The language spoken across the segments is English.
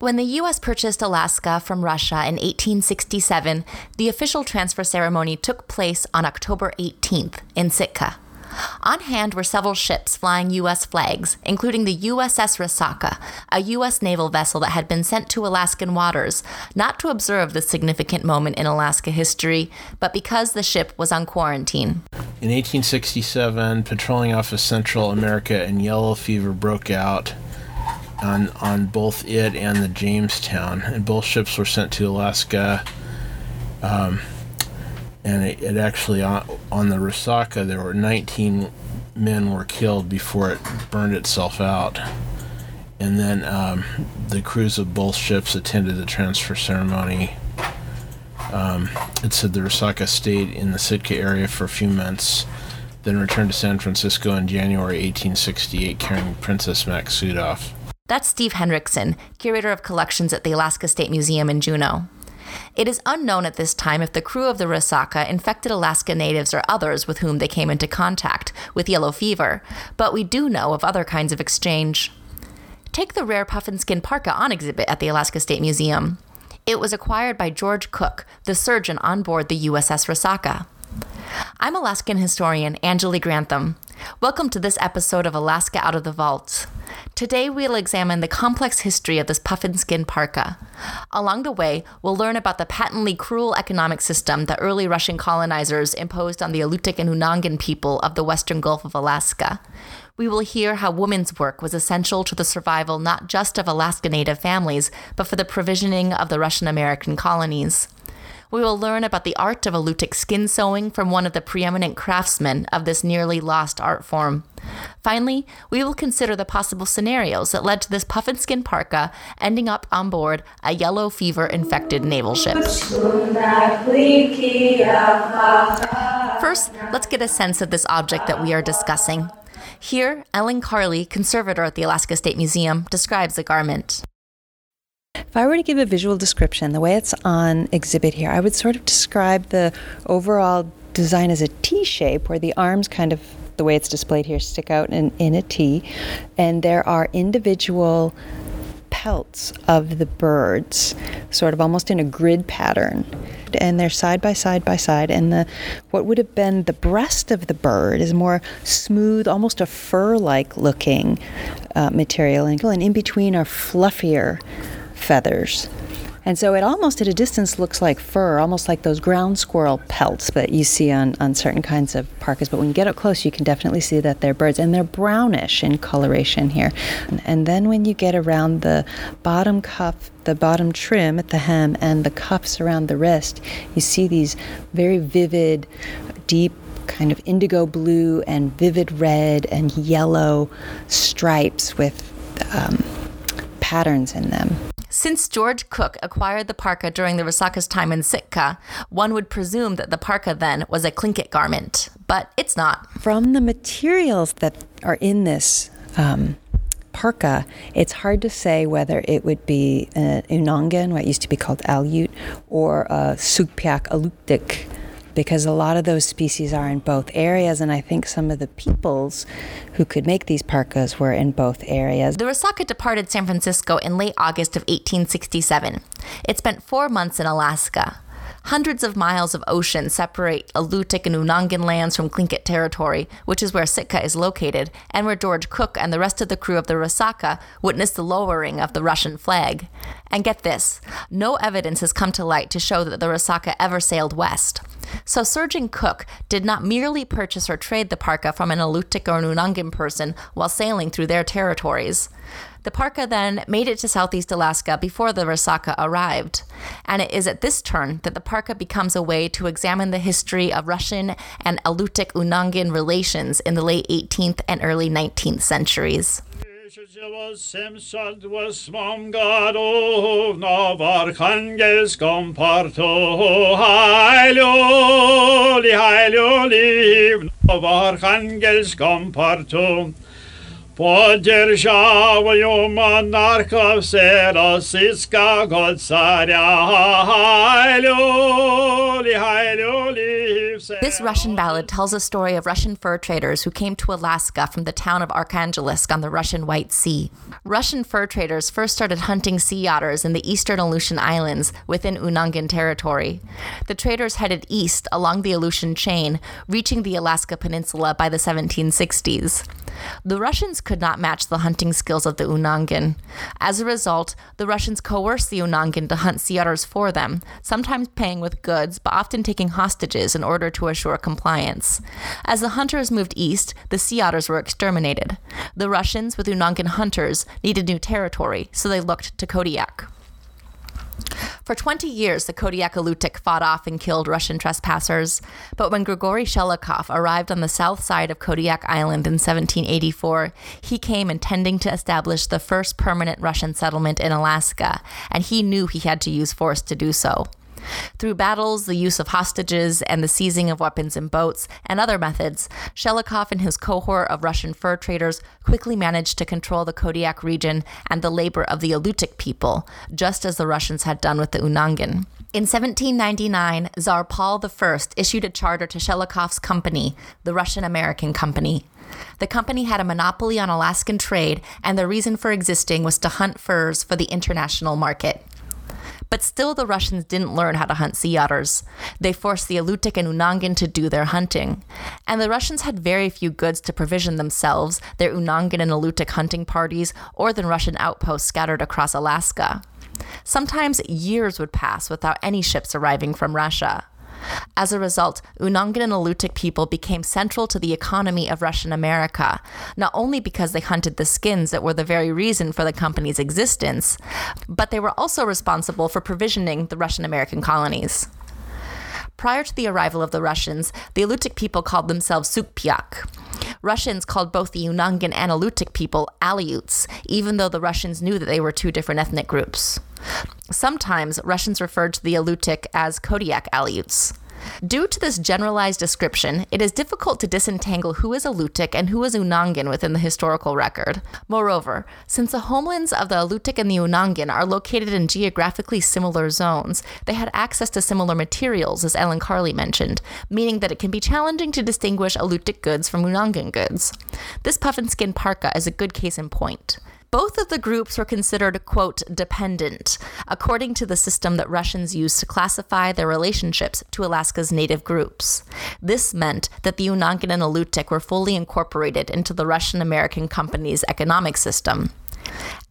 When the U.S. purchased Alaska from Russia in 1867, the official transfer ceremony took place on October 18th in Sitka. On hand were several ships flying U.S. flags, including the USS Resaca, a U.S. naval vessel that had been sent to Alaskan waters, not to observe this significant moment in Alaska history, but because the ship was on quarantine. In 1867, patrolling off of Central America and yellow fever broke out on on both it and the Jamestown, and both ships were sent to Alaska. Um, and it, it actually on, on the Resaca there were 19 men were killed before it burned itself out. And then um, the crews of both ships attended the transfer ceremony. Um, it said the Resaca stayed in the Sitka area for a few months, then returned to San Francisco in January 1868 carrying Princess Maksutov. That's Steve Henrikson, curator of collections at the Alaska State Museum in Juneau. It is unknown at this time if the crew of the Resaca infected Alaska natives or others with whom they came into contact with yellow fever, but we do know of other kinds of exchange. Take the rare puffin skin parka on exhibit at the Alaska State Museum. It was acquired by George Cook, the surgeon on board the USS Resaca. I'm Alaskan historian Anjuli Grantham. Welcome to this episode of Alaska Out of the Vault. Today we'll examine the complex history of this puffin skin parka. Along the way, we'll learn about the patently cruel economic system that early Russian colonizers imposed on the Alutiiq and Unangan people of the western Gulf of Alaska. We will hear how women's work was essential to the survival not just of Alaska Native families, but for the provisioning of the Russian American colonies we will learn about the art of Alutiiq skin sewing from one of the preeminent craftsmen of this nearly lost art form. Finally, we will consider the possible scenarios that led to this puffin skin parka ending up on board a yellow fever infected naval ship. First, let's get a sense of this object that we are discussing. Here, Ellen Carley, conservator at the Alaska State Museum, describes the garment. If I were to give a visual description, the way it's on exhibit here, I would sort of describe the overall design as a T shape, where the arms kind of, the way it's displayed here, stick out in, in a T, and there are individual pelts of the birds, sort of almost in a grid pattern. And they're side by side by side, and the what would have been the breast of the bird is more smooth, almost a fur-like looking uh, material, and in between are fluffier feathers. And so it almost at a distance looks like fur, almost like those ground squirrel pelts that you see on, on certain kinds of parkas. But when you get up close, you can definitely see that they're birds. And they're brownish in coloration here. And, then when you get around the bottom cuff, the bottom trim at the hem, and the cuffs around the wrist, you see these very vivid, deep kind of indigo blue and vivid red and yellow stripes with um, patterns in them. Since George Cook acquired the parka during the Resaca's time in Sitka, one would presume that the parka then was a Tlingit garment, but it's not. From the materials that are in this um, parka, it's hard to say whether it would be an Unangan, what used to be called Aleut, or a Sugpiaq Alutiiq because a lot of those species are in both areas, and I think some of the peoples who could make these parkas were in both areas. The Resaca departed San Francisco in late August of 1867. It spent four months in Alaska. Hundreds of miles of ocean separate Alutiiq and Unangan lands from Tlingit territory, which is where Sitka is located, and where George Cook and the rest of the crew of the Resaca witnessed the lowering of the Russian flag. And get this no evidence has come to light to show that the Resaca ever sailed west. So Surgeon Cook did not merely purchase or trade the parka from an Alutiiq or an Unangan person while sailing through their territories. The parka then made it to southeast Alaska before the Resaca arrived. And it is at this turn that the parka becomes a way to examine the history of Russian and Alutiiq Unangan relations in the late 18th and early 19th centuries. På dzierżawą monarchów rosyjska godcarja, hajluli, hajluli, This Russian ballad tells a story of Russian fur traders who came to Alaska from the town of Arkhangelsk on the Russian White Sea. Russian fur traders first started hunting sea otters in the eastern Aleutian Islands within Unangan territory. The traders headed east along the Aleutian chain, reaching the Alaska Peninsula by the 1760s. The Russians could not match the hunting skills of the Unangan. As a result, the Russians coerced the Unangan to hunt sea otters for them, sometimes paying with goods, but often taking hostages in order to assure compliance. As the hunters moved east, the sea otters were exterminated. The Russians, with Unangan hunters, needed new territory, so they looked to Kodiak. For 20 years, the Kodiak Alutiiq fought off and killed Russian trespassers. But when Grigory Shelikov arrived on the south side of Kodiak Island in 1784, he came intending to establish the first permanent Russian settlement in Alaska, and he knew he had to use force to do so. Through battles, the use of hostages, and the seizing of weapons and boats, and other methods, Shelikov and his cohort of Russian fur traders quickly managed to control the Kodiak region and the labor of the Alutiiq people, just as the Russians had done with the Unangan. In 1799, Tsar Paul I issued a charter to Shelikov's company, the Russian American Company. The company had a monopoly on Alaskan trade, and the reason for existing was to hunt furs for the international market. But still, the Russians didn't learn how to hunt sea otters. They forced the Alutiiq and Unangan to do their hunting. And the Russians had very few goods to provision themselves, their Unangan and Alutiiq hunting parties, or the Russian outposts scattered across Alaska. Sometimes years would pass without any ships arriving from Russia. As a result, Unangan and Alutiiq people became central to the economy of Russian America, not only because they hunted the skins that were the very reason for the company's existence, but they were also responsible for provisioning the Russian American colonies. Prior to the arrival of the Russians, the Alutiiq people called themselves Sugpiaq. Russians called both the Unangan and Alutiiq people Aleuts, even though the Russians knew that they were two different ethnic groups. Sometimes Russians referred to the Alutiiq as Kodiak Aleuts. Due to this generalized description, it is difficult to disentangle who is Alutiiq and who is Unangan within the historical record. Moreover, since the homelands of the Alutiiq and the Unangan are located in geographically similar zones, they had access to similar materials, as Ellen Carley mentioned, meaning that it can be challenging to distinguish Alutiiq goods from Unangan goods. This puffin skin parka is a good case in point. Both of the groups were considered, quote, dependent, according to the system that Russians used to classify their relationships to Alaska's native groups. This meant that the Unangan and Alutiiq were fully incorporated into the Russian American company's economic system.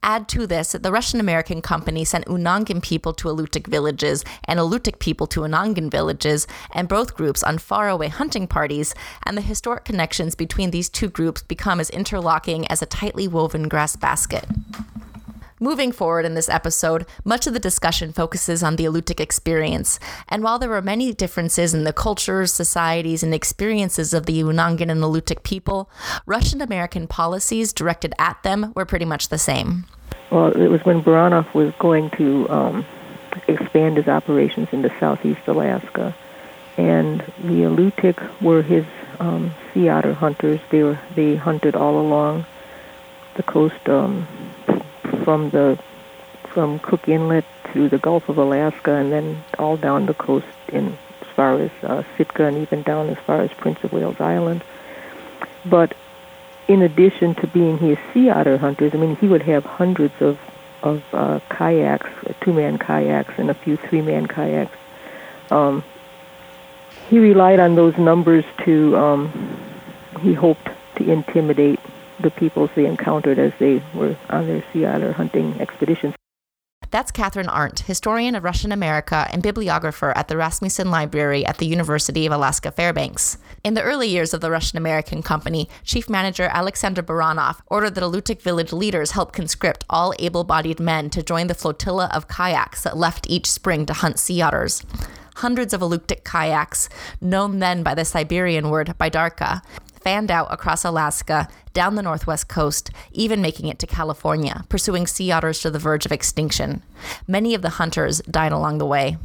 Add to this that the Russian American company sent Unangan people to Alutiiq villages and Alutiiq people to Unangan villages, and both groups on faraway hunting parties, and the historic connections between these two groups become as interlocking as a tightly woven grass basket. Moving forward in this episode, much of the discussion focuses on the Alutiiq experience, and while there were many differences in the cultures, societies, and experiences of the Unangan and Alutiiq people, Russian American policies directed at them were pretty much the same. Well, it was when Baranov was going to um, expand his operations into southeast Alaska, and the Alutiiq were his um, sea otter hunters. They were they hunted all along the coast um, from the from Cook Inlet to the Gulf of Alaska, and then all down the coast in as far as uh, Sitka, and even down as far as Prince of Wales Island. But in addition to being his sea otter hunters, I mean, he would have hundreds of of uh, kayaks, two-man kayaks, and a few three-man kayaks. Um, he relied on those numbers to. Um, he hoped to intimidate the peoples they encountered as they were on their sea otter hunting expeditions. That's Katherine Arndt, historian of Russian America and bibliographer at the Rasmuson Library at the University of Alaska Fairbanks. In the early years of the Russian American Company, Chief Manager Alexander Baranov ordered that Alutiiq village leaders help conscript all able bodied men to join the flotilla of kayaks that left each spring to hunt sea otters hundreds of Alutiiq kayaks, known then by the Siberian word Baidarka, fanned out across Alaska, down the northwest coast, even making it to California, pursuing sea otters to the verge of extinction. Many of the hunters died along the way.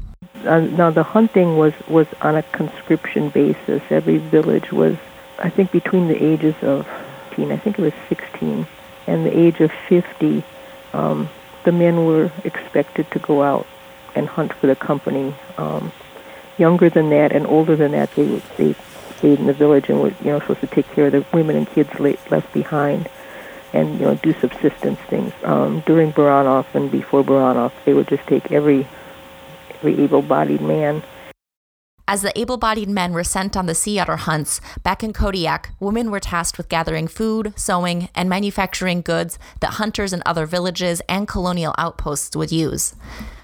Uh, now, the hunting was, was on a conscription basis. Every village was, I think, between the ages of, I think it was 16, and the age of 50. Um, the men were expected to go out and hunt for the company. Um, younger than that and older than that, they they stayed in the village and were you know supposed to take care of the women and kids left behind, and you know do subsistence things. Um, during Baranof and before Baranof, they would just take every every able-bodied man as the able bodied men were sent on the sea otter hunts, back in Kodiak, women were tasked with gathering food, sewing, and manufacturing goods that hunters in other villages and colonial outposts would use.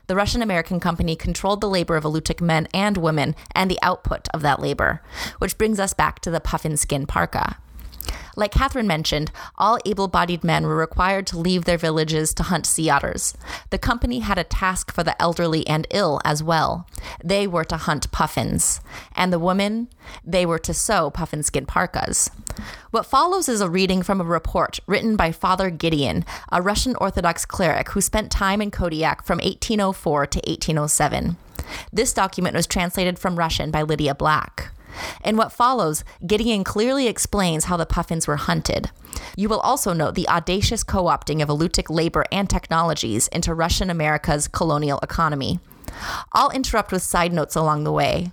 The Russian American company controlled the labor of Alutiiq men and women and the output of that labor, which brings us back to the puffin skin parka. Like Katherine mentioned, all able bodied men were required to leave their villages to hunt sea otters. The company had a task for the elderly and ill as well. They were to hunt puffins. And the women, they were to sew puffin skin parkas. What follows is a reading from a report written by Father Gideon, a Russian Orthodox cleric who spent time in Kodiak from 1804 to 1807. This document was translated from Russian by Lydia Black. In what follows, Gideon clearly explains how the puffins were hunted. You will also note the audacious co opting of Alutiiq labor and technologies into Russian America's colonial economy. I'll interrupt with side notes along the way.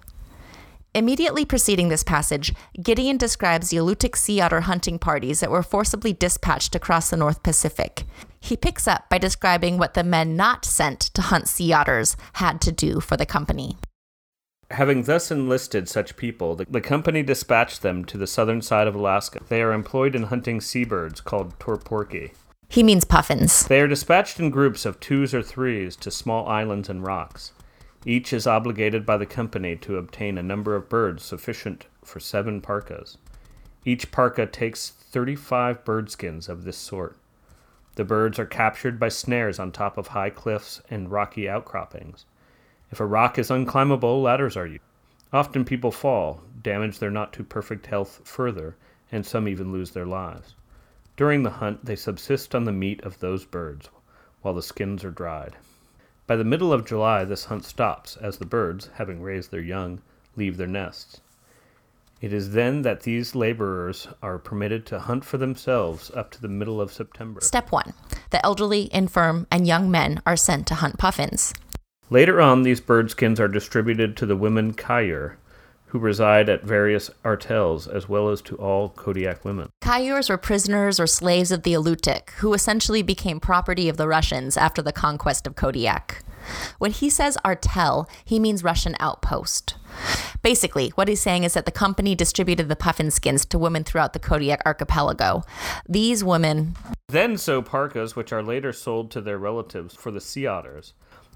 Immediately preceding this passage, Gideon describes the Alutiiq sea otter hunting parties that were forcibly dispatched across the North Pacific. He picks up by describing what the men not sent to hunt sea otters had to do for the company. Having thus enlisted such people, the, the, company dispatched them to the southern side of Alaska. They are employed in hunting seabirds called toporki. He means puffins. They are dispatched in groups of twos or threes to small islands and rocks. Each is obligated by the company to obtain a number of birds sufficient for seven parkas. Each parka takes 35 bird skins of this sort. The birds are captured by snares on top of high cliffs and rocky outcroppings. If a rock is unclimbable, ladders are used. Often people fall, damage their not too perfect health further, and some even lose their lives. During the hunt, they subsist on the meat of those birds, while the skins are dried. By the middle of July, this hunt stops, as the birds, having raised their young, leave their nests. It is then that these laborers are permitted to hunt for themselves up to the middle of September. Step 1. The elderly, infirm, and young men are sent to hunt puffins. Later on, these birdskins are distributed to the women Kayur, who reside at various artels, as well as to all Kodiak women. Kayurs were prisoners or slaves of the Alutiiq, who essentially became property of the Russians after the conquest of Kodiak. When he says artel, he means Russian outpost. Basically, what he's saying is that the company distributed the puffin skins to women throughout the Kodiak archipelago. These women then sew parkas, which are later sold to their relatives for the sea otters.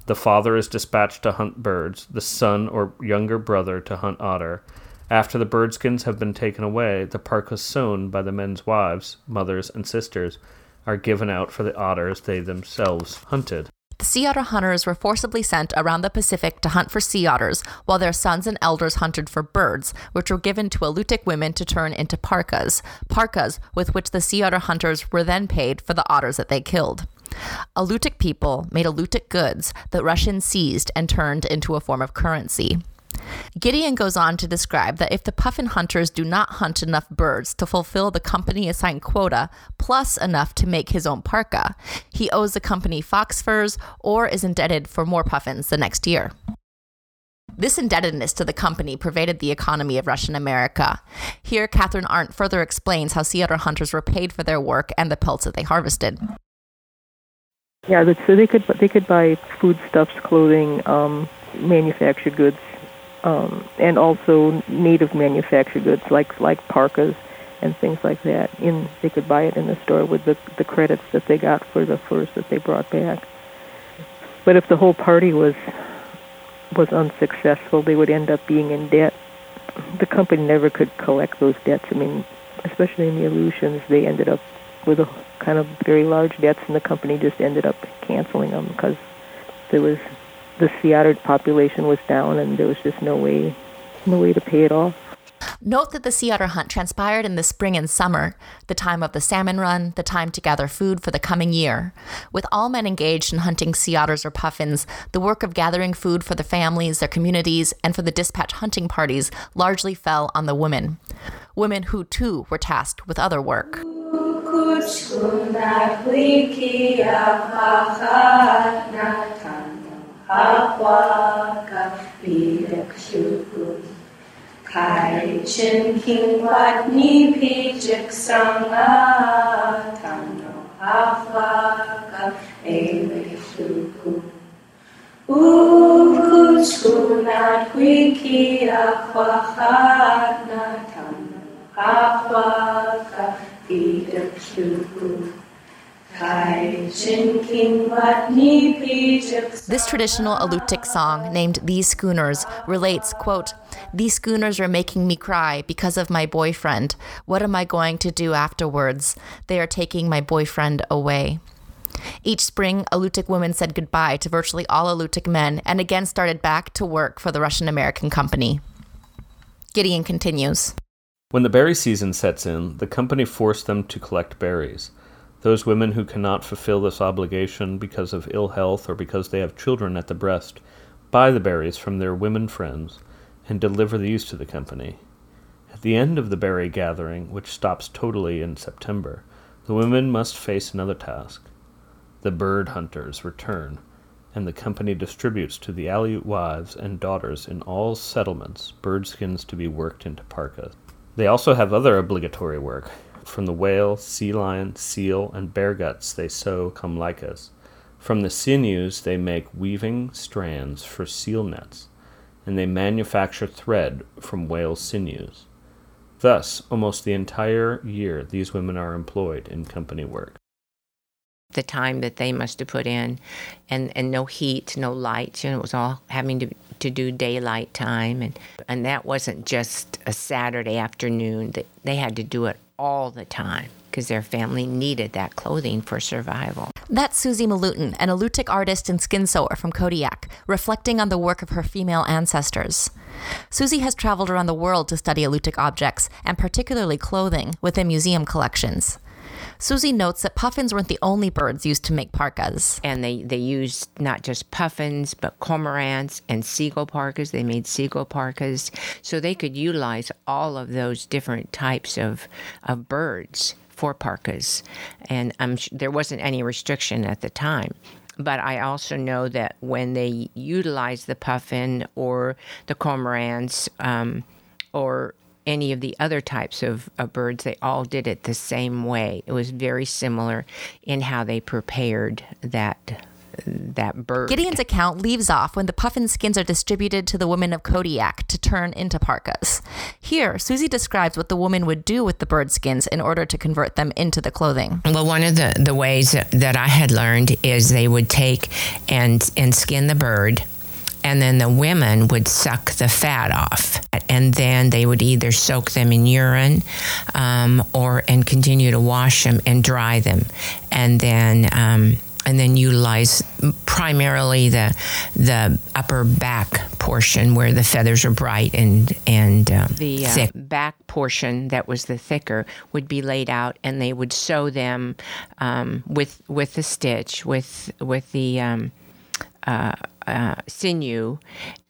The father is dispatched to hunt birds, the son or younger brother to hunt otter. After the birdskins have been taken away, the parkas sewn by the men's wives, mothers, and sisters are given out for the otters they themselves hunted. The sea otter hunters were forcibly sent around the Pacific to hunt for sea otters, while their sons and elders hunted for birds, which were given to Alutiiq women to turn into parkas, parkas with which the sea otter hunters were then paid for the otters that they killed. Alutiiq people made Alutiiq goods that Russians seized and turned into a form of currency. Gideon goes on to describe that if the puffin hunters do not hunt enough birds to fulfill the company assigned quota, plus enough to make his own parka, he owes the company fox furs or is indebted for more puffins the next year. This indebtedness to the company pervaded the economy of Russian America. Here, Katherine Arndt further explains how sea otter hunters were paid for their work and the pelts that they harvested. Yeah, so they could they could buy foodstuffs, clothing, um, manufactured goods, um, and also native manufactured goods like like parkas and things like that. In they could buy it in the store with the the credits that they got for the furs that they brought back. But if the whole party was was unsuccessful, they would end up being in debt. The company never could collect those debts. I mean, especially in the Aleutians, they ended up with a kind of very large debts, and the company just ended up canceling them because there was the sea otter population was down, and there was just no way, no way to pay it off. Note that the sea otter hunt transpired in the spring and summer, the time of the salmon run, the time to gather food for the coming year. With all men engaged in hunting sea otters or puffins, the work of gathering food for the families, their communities, and for the dispatch hunting parties largely fell on the women. Women who, too, were tasked with other work. Pidek shugun. Kai chin king wat ni pijik sanga tano hafaka ele shugun. Ukuchkunat wiki akwahana This traditional Alutiiq song, named These Schooners, relates, quote, These schooners are making me cry because of my boyfriend. What am I going to do afterwards? They are taking my boyfriend away. Each spring, Alutiiq women said goodbye to virtually all Alutiiq men and again started back to work for the Russian American company. Gideon continues. When the berry season sets in, the company forced them to collect berries. Those women who cannot fulfill this obligation because of ill health or because they have children at the breast buy the berries from their women friends and deliver these to the company. At the end of the berry gathering, which stops totally in September, the women must face another task. The bird hunters return, and the company distributes to the Aleut wives and daughters in all settlements bird skins to be worked into parkas. They also have other obligatory work, from the whale, sea lion, seal, and bear guts they sew kamlaikas. From the sinews they make weaving strands for seal nets, and they manufacture thread from whale sinews. Thus, almost the entire year, these women are employed in company work. The time that they must have put in, and, and no heat, no lights, you know, it was all having to, to do daylight time. And, and that wasn't just a Saturday afternoon, they, they had to do it all the time because their family needed that clothing for survival. That's Susie Malutin, an Alutiiq artist and skin sewer from Kodiak, reflecting on the work of her female ancestors. Susie has traveled around the world to study Alutiiq objects, and particularly clothing, within museum collections. Susie notes that puffins weren't the only birds used to make parkas. And they, they used not just puffins, but cormorants and seagull parkas. They made seagull parkas. So they could utilize all of those different types of, of birds for parkas. And I'm, there wasn't any restriction at the time but I also know that when they utilized the puffin or the cormorants um, or any of the other types of, of, birds, they all did it the same way. It was very similar in how they prepared that that bird. Gideon's account leaves off when the puffin skins are distributed to the women of Kodiak to turn into parkas. Here, Susie describes what the woman would do with the bird skins in order to convert them into the clothing. Well, one of the, the ways that I had learned is they would take and and skin the bird and then the women would suck the fat off and then they would either soak them in urine um, or and continue to wash them and dry them and then um, and then utilize primarily the the upper back portion where the feathers are bright and and um, the uh, thick. back portion that was the thicker would be laid out, and they would sew them um, with with the stitch with with the um, uh, uh, sinew,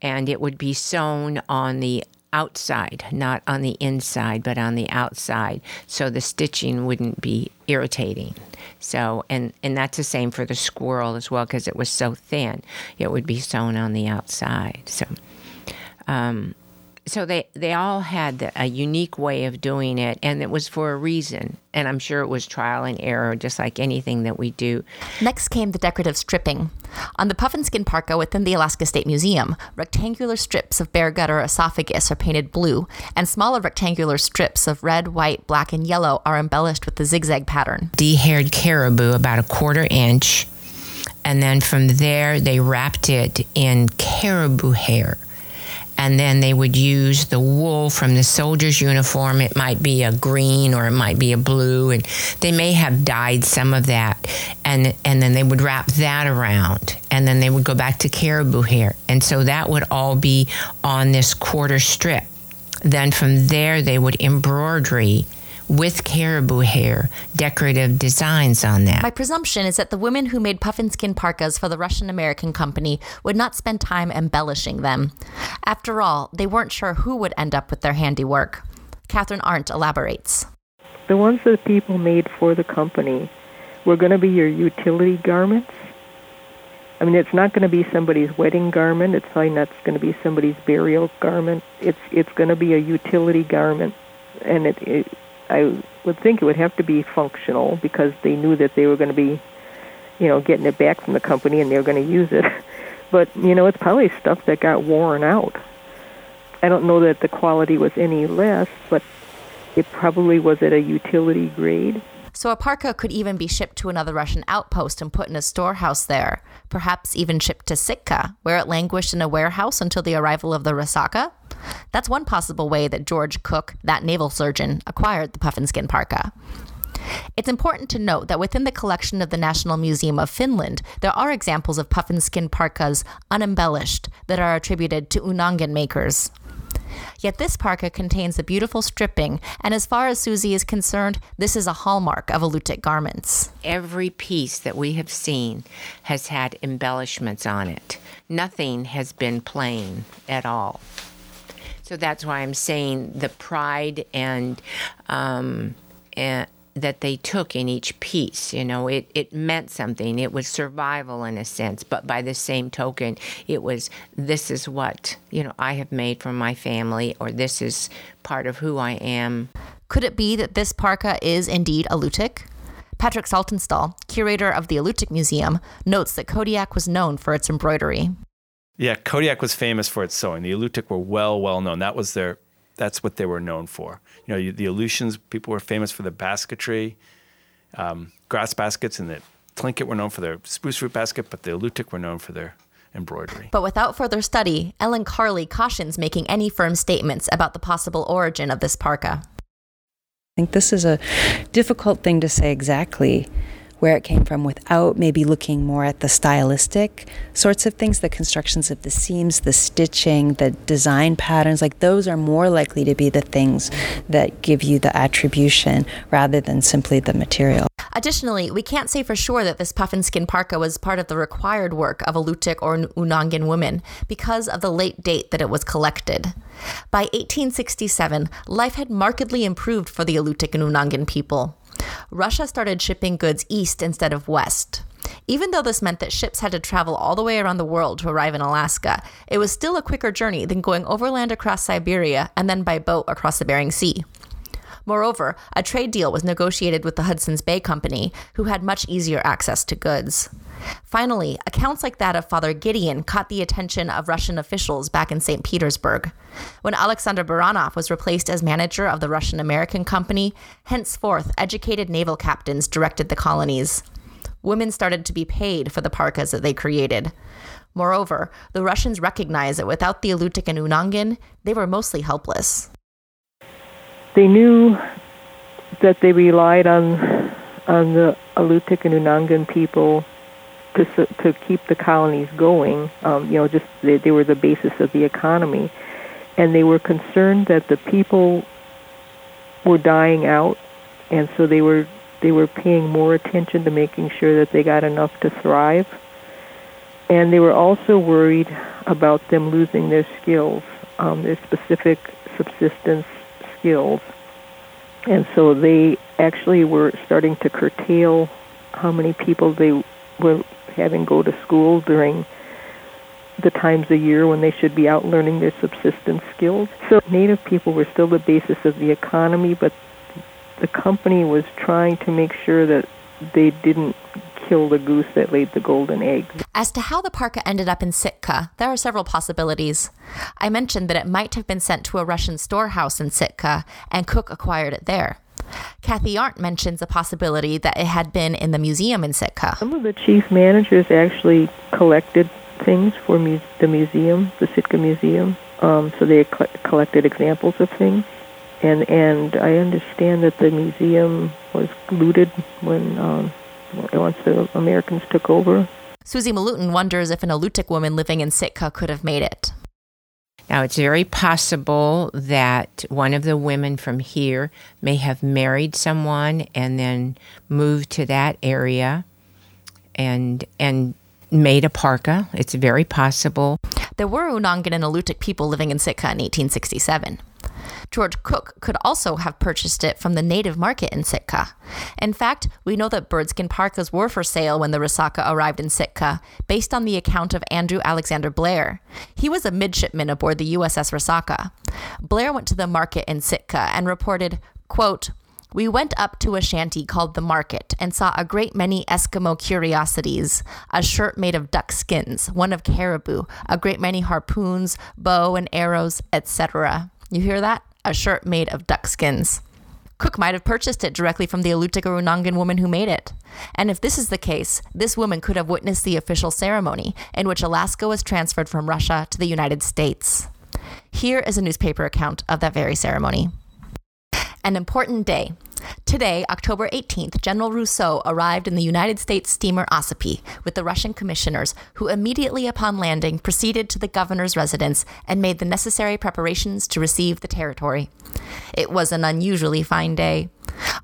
and it would be sewn on the outside, not on the inside, but on the outside, so the stitching wouldn't be irritating. So, and and that's the same for the squirrel as well, because it was so thin, it would be sewn on the outside. So, um, so they they all had a unique way of doing it and it was for a reason. And i'm sure it was trial and error just like anything that we do. Next came the decorative stripping. On the puffin skin parka within the alaska state museum rectangular strips of bear gut or esophagus are painted blue and smaller rectangular strips of red white black and yellow are embellished with the zigzag pattern. De-haired caribou about a quarter inch and then from there they wrapped it in caribou hair and then they would use the wool from the soldier's uniform. It might be a green or it might be a blue, and they may have dyed some of that, and and then they would wrap that around, and then they would go back to caribou hair, and so that would all be on this quarter strip. Then from there they would embroidery with caribou hair, decorative designs on that. My presumption is that the women who made puffin skin parkas for the Russian American company would not spend time embellishing them. After all, they weren't sure who would end up with their handiwork. Katherine Arndt elaborates. The ones that people made for the company were going to be your utility garments. I mean, it's not going to be somebody's wedding garment. It's probably not going to be somebody's burial garment. It's it's going to be a utility garment, and it, it I would think it would have to be functional because they knew that they were going to be, you know, getting it back from the company and they were going to use it. But you know, it's probably stuff that got worn out. I don't know that the quality was any less, but it probably was at a utility grade. So a parka could even be shipped to another Russian outpost and put in a storehouse there, perhaps even shipped to Sitka, where it languished in a warehouse until the arrival of the Resaca. That's one possible way that George Cook, that naval surgeon, acquired the puffin skin parka. It's important to note that within the collection of the National Museum of Finland, there are examples of puffin skin parkas unembellished that are attributed to Unangan makers. Yet this parka contains a beautiful stripping, and as far as Susie is concerned, this is a hallmark of Alutiiq garments. Every piece that we have seen has had embellishments on it. Nothing has been plain at all. So that's why I'm saying the pride and, um, and that they took in each piece. You know, it, it meant something. It was survival in a sense, but by the same token, it was this is what, you know, I have made for my family, or this is part of who I am. Could it be that this parka is indeed Alutiiq? Patrick Saltonstall, curator of the Alutiiq Museum, notes that Kodiak was known for its embroidery. Yeah, Kodiak was famous for its sewing. The Alutiiq were well, well known. That was their that's what they were known for. You know, the Aleutians people were famous for the basketry, um, grass baskets, and the Tlingit were known for their spruce root basket, but the Alutiiq were known for their embroidery. But without further study, Ellen Carley cautions making any firm statements about the possible origin of this parka. I think this is a difficult thing to say exactly where it came from without maybe looking more at the stylistic sorts of things, the constructions of the seams, the stitching, the design patterns. Like those are more likely to be the things that give you the attribution rather than simply the material. Additionally, we can't say for sure that this puffin skin parka was part of the required work of Alutiiq or Unangan women because of the late date that it was collected. By 1867, life had markedly improved for the Alutiiq and Unangan people. Russia started shipping goods east instead of west. Even though this meant that ships had to travel all the way around the world to arrive in Alaska, it was still a quicker journey than going overland across Siberia and then by boat across the Bering Sea. Moreover, a trade deal was negotiated with the Hudson's Bay Company, who had much easier access to goods. Finally, accounts like that of Father Gideon caught the attention of Russian officials back in St. Petersburg. When Alexander Baranov was replaced as manager of the Russian American Company, henceforth educated naval captains directed the colonies. Women started to be paid for the parkas that they created. Moreover, the Russians recognized that without the Alutiiq and Unangan, they were mostly helpless. They knew that they relied on on the Alutiiq and Unangan people to to keep the colonies going. Um, you know, just they, they were the basis of the economy, and they were concerned that the people were dying out, and so they were they were paying more attention to making sure that they got enough to thrive. And they were also worried about them losing their skills, um, their specific subsistence skills. And so they actually were starting to curtail how many people they were having go to school during the times of year when they should be out learning their subsistence skills. So native people were still the basis of the economy, but the company was trying to make sure that they didn't kill the goose that laid the golden egg. As to how the parka ended up in Sitka, there are several possibilities. I mentioned that it might have been sent to a Russian storehouse in Sitka, and Cook acquired it there. Kathy Arndt mentions a possibility that it had been in the museum in Sitka. Some of the chief managers actually collected things for mu- the museum, the Sitka Museum. Um, so they co- collected examples of things, and and I understand that the museum was looted when um, once the Americans took over. Susie Malutin wonders if an Alutiiq woman living in Sitka could have made it. Now, it's very possible that one of the women from here may have married someone and then moved to that area and and made a parka. It's very possible. There were Unangan and Alutiiq people living in Sitka in 1867. George Cook could also have purchased it from the native market in Sitka. In fact, we know that birdskin parkas were for sale when the Resaca arrived in Sitka, based on the account of Andrew Alexander Blair. He was a midshipman aboard the USS Resaca. Blair went to the market in Sitka and reported, quote, we went up to a shanty called the Market and saw a great many Eskimo curiosities a shirt made of duck skins, one of caribou, a great many harpoons, bow and arrows, etc. You hear that? A shirt made of duck skins. Cook might have purchased it directly from the Unangan woman who made it. And if this is the case, this woman could have witnessed the official ceremony in which Alaska was transferred from Russia to the United States. Here is a newspaper account of that very ceremony. An important day. Today, October 18th, General Rousseau arrived in the United States steamer Ossipee with the Russian commissioners, who immediately upon landing proceeded to the governor's residence and made the necessary preparations to receive the territory. It was an unusually fine day.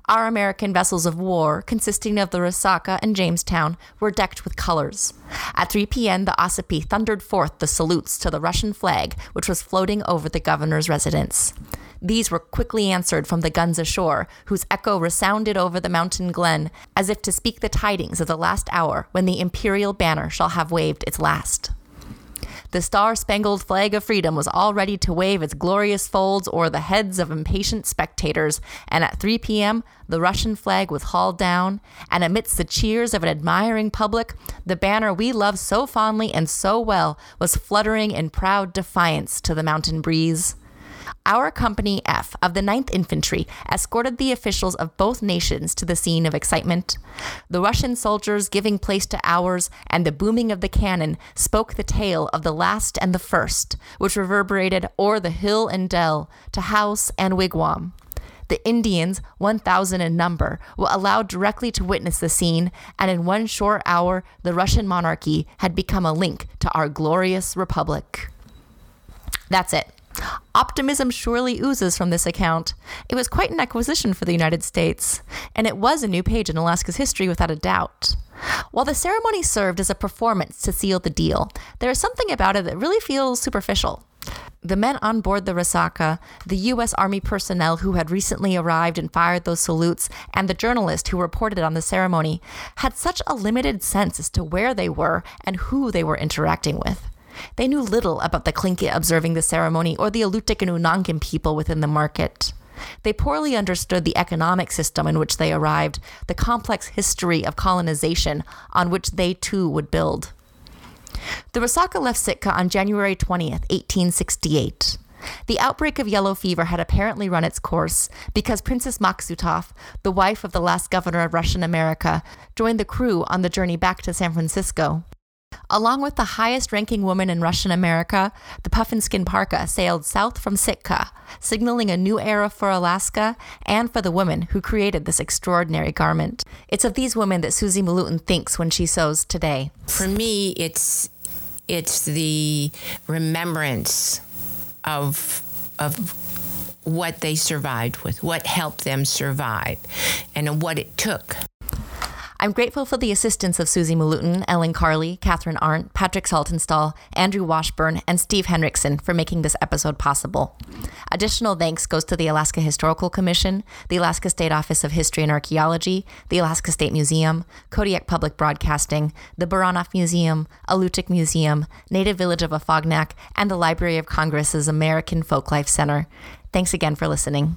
Our American vessels of war, consisting of the Resaca and Jamestown, were decked with colors. At 3 p.m., the Ossipee thundered forth the salutes to the Russian flag, which was floating over the governor's residence. These were quickly answered from the guns ashore, whose echo resounded over the mountain glen, as if to speak the tidings of the last hour when the imperial banner shall have waved its last. The star spangled flag of freedom was all ready to wave its glorious folds o'er the heads of impatient spectators, and at 3 p.m., the Russian flag was hauled down, and amidst the cheers of an admiring public, the banner we love so fondly and so well was fluttering in proud defiance to the mountain breeze. Our Company F of the 9th Infantry escorted the officials of both nations to the scene of excitement. The Russian soldiers giving place to ours, and the booming of the cannon spoke the tale of the last and the first, which reverberated o'er the hill and dell to house and wigwam. The Indians, 1,000 in number, were allowed directly to witness the scene, and in one short hour, the Russian monarchy had become a link to our glorious republic. That's it. Optimism surely oozes from this account. It was quite an acquisition for the United States, and it was a new page in Alaska's history without a doubt. While the ceremony served as a performance to seal the deal, there is something about it that really feels superficial. The men on board the Resaca, the U.S. Army personnel who had recently arrived and fired those salutes, and the journalist who reported on the ceremony had such a limited sense as to where they were and who they were interacting with. They knew little about the Tlingit observing the ceremony or the Alutiiq and Unangan people within the market. They poorly understood the economic system in which they arrived, the complex history of colonization on which they too would build. The Resaca left Sitka on January 20th, 1868. The outbreak of yellow fever had apparently run its course because Princess Maksutov, the wife of the last governor of Russian America, joined the crew on the journey back to San Francisco. Along with the highest ranking woman in Russian America, the Puffinskin Parka sailed south from Sitka, signaling a new era for Alaska and for the women who created this extraordinary garment. It's of these women that Susie Malutin thinks when she sews today. For me, it's it's the remembrance of of what they survived with, what helped them survive, and what it took. I'm grateful for the assistance of Susie Malutin, Ellen Carley, Katherine Arndt, Patrick Saltonstall, Andrew Washburn, and Steve Henrikson for making this episode possible. Additional thanks goes to the Alaska Historical Commission, the Alaska State Office of History and Archaeology, the Alaska State Museum, Kodiak Public Broadcasting, the Baranof Museum, Alutiiq Museum, Native Village of Afognak, and the Library of Congress's American Folklife Center. Thanks again for listening.